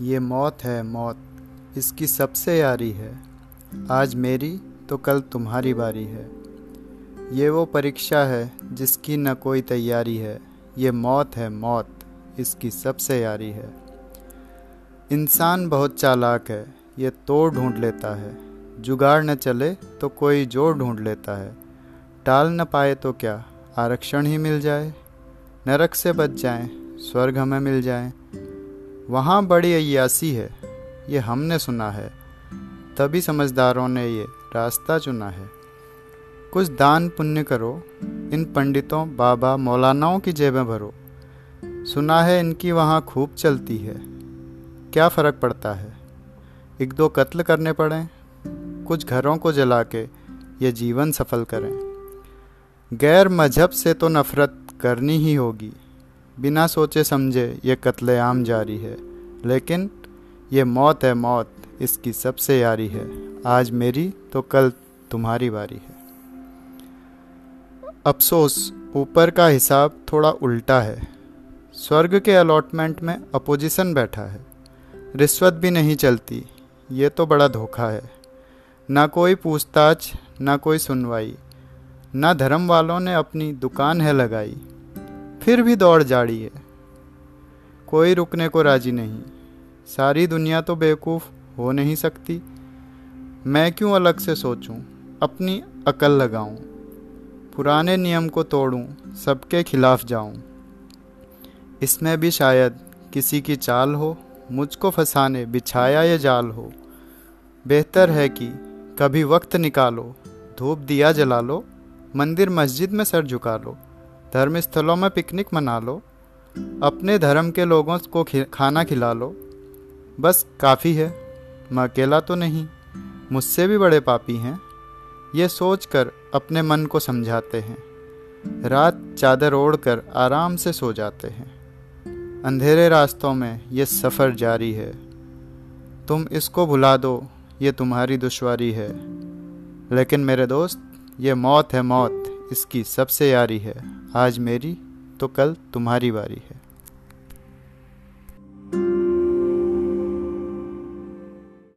ये मौत है मौत, इसकी सबसे यारी है। आज मेरी तो कल तुम्हारी बारी है। ये वो परीक्षा है जिसकी न कोई तैयारी है। ये मौत है मौत, इसकी सबसे यारी है। इंसान बहुत चालाक है, ये तोड़ ढूंढ लेता है। जुगाड़ न चले तो कोई जोड़ ढूंढ लेता है। टाल न पाए तो क्या आरक्षण ही मिल जाए? नरक से बच जाएँ, स्वर्ग हमें मिल जाए। वहाँ बड़ी अयासी है। ये हमने सुना है। तभी समझदारों ने ये रास्ता चुना है। कुछ दान पुण्य करो, इन पंडितों, बाबा, मौलानाओं की जेबें भरो। सुना है इनकी वहाँ खूब चलती है। क्या फ़र्क पड़ता है? एक दो कत्ल करने पड़ें, कुछ घरों को जला के ये जीवन सफल करें। गैर मज़हब से तो नफ़रत करनी ही होगी। बिना सोचे समझे ये कत्लेआम जारी है, लेकिन ये मौत है मौत, इसकी सबसे यारी है। आज मेरी तो कल तुम्हारी बारी है। अफसोस, ऊपर का हिसाब थोड़ा उल्टा है। स्वर्ग के अलॉटमेंट में अपोजिशन बैठा है। रिश्वत भी नहीं चलती, ये तो बड़ा धोखा है। ना कोई पूछताछ, ना कोई सुनवाई, ना धर्म वालों ने अपनी दुकान है लगाई। फिर भी दौड़ जाड़ी है। कोई रुकने को राज़ी नहीं। सारी दुनिया तो बेवकूफ़ हो नहीं सकती। मैं क्यों अलग से सोचूं? अपनी अकल लगाऊँ। पुराने नियम को तोड़ूं, सबके खिलाफ जाऊँ। इसमें भी शायद किसी की चाल हो, मुझको फंसाने, बिछाया ये जाल हो। बेहतर है कि कभी वक्त निकालो, धूप दिया जला लो, मंदिर मस्जिद में सर झुका लो। धर्म स्थलों में पिकनिक मना लो। अपने धर्म के लोगों को खाना खिला लो। बस काफ़ी है। मैं अकेला तो नहीं, मुझसे भी बड़े पापी हैं। ये सोच कर अपने मन को समझाते हैं। रात चादर ओढ़ कर आराम से सो जाते हैं। अंधेरे रास्तों में ये सफ़र जारी है। तुम इसको भुला दो, ये तुम्हारी दुश्वारी है। लेकिन मेरे दोस्त, ये मौत है मौत, इसकी सबसे यारी है। आज मेरी तो कल तुम्हारी बारी है।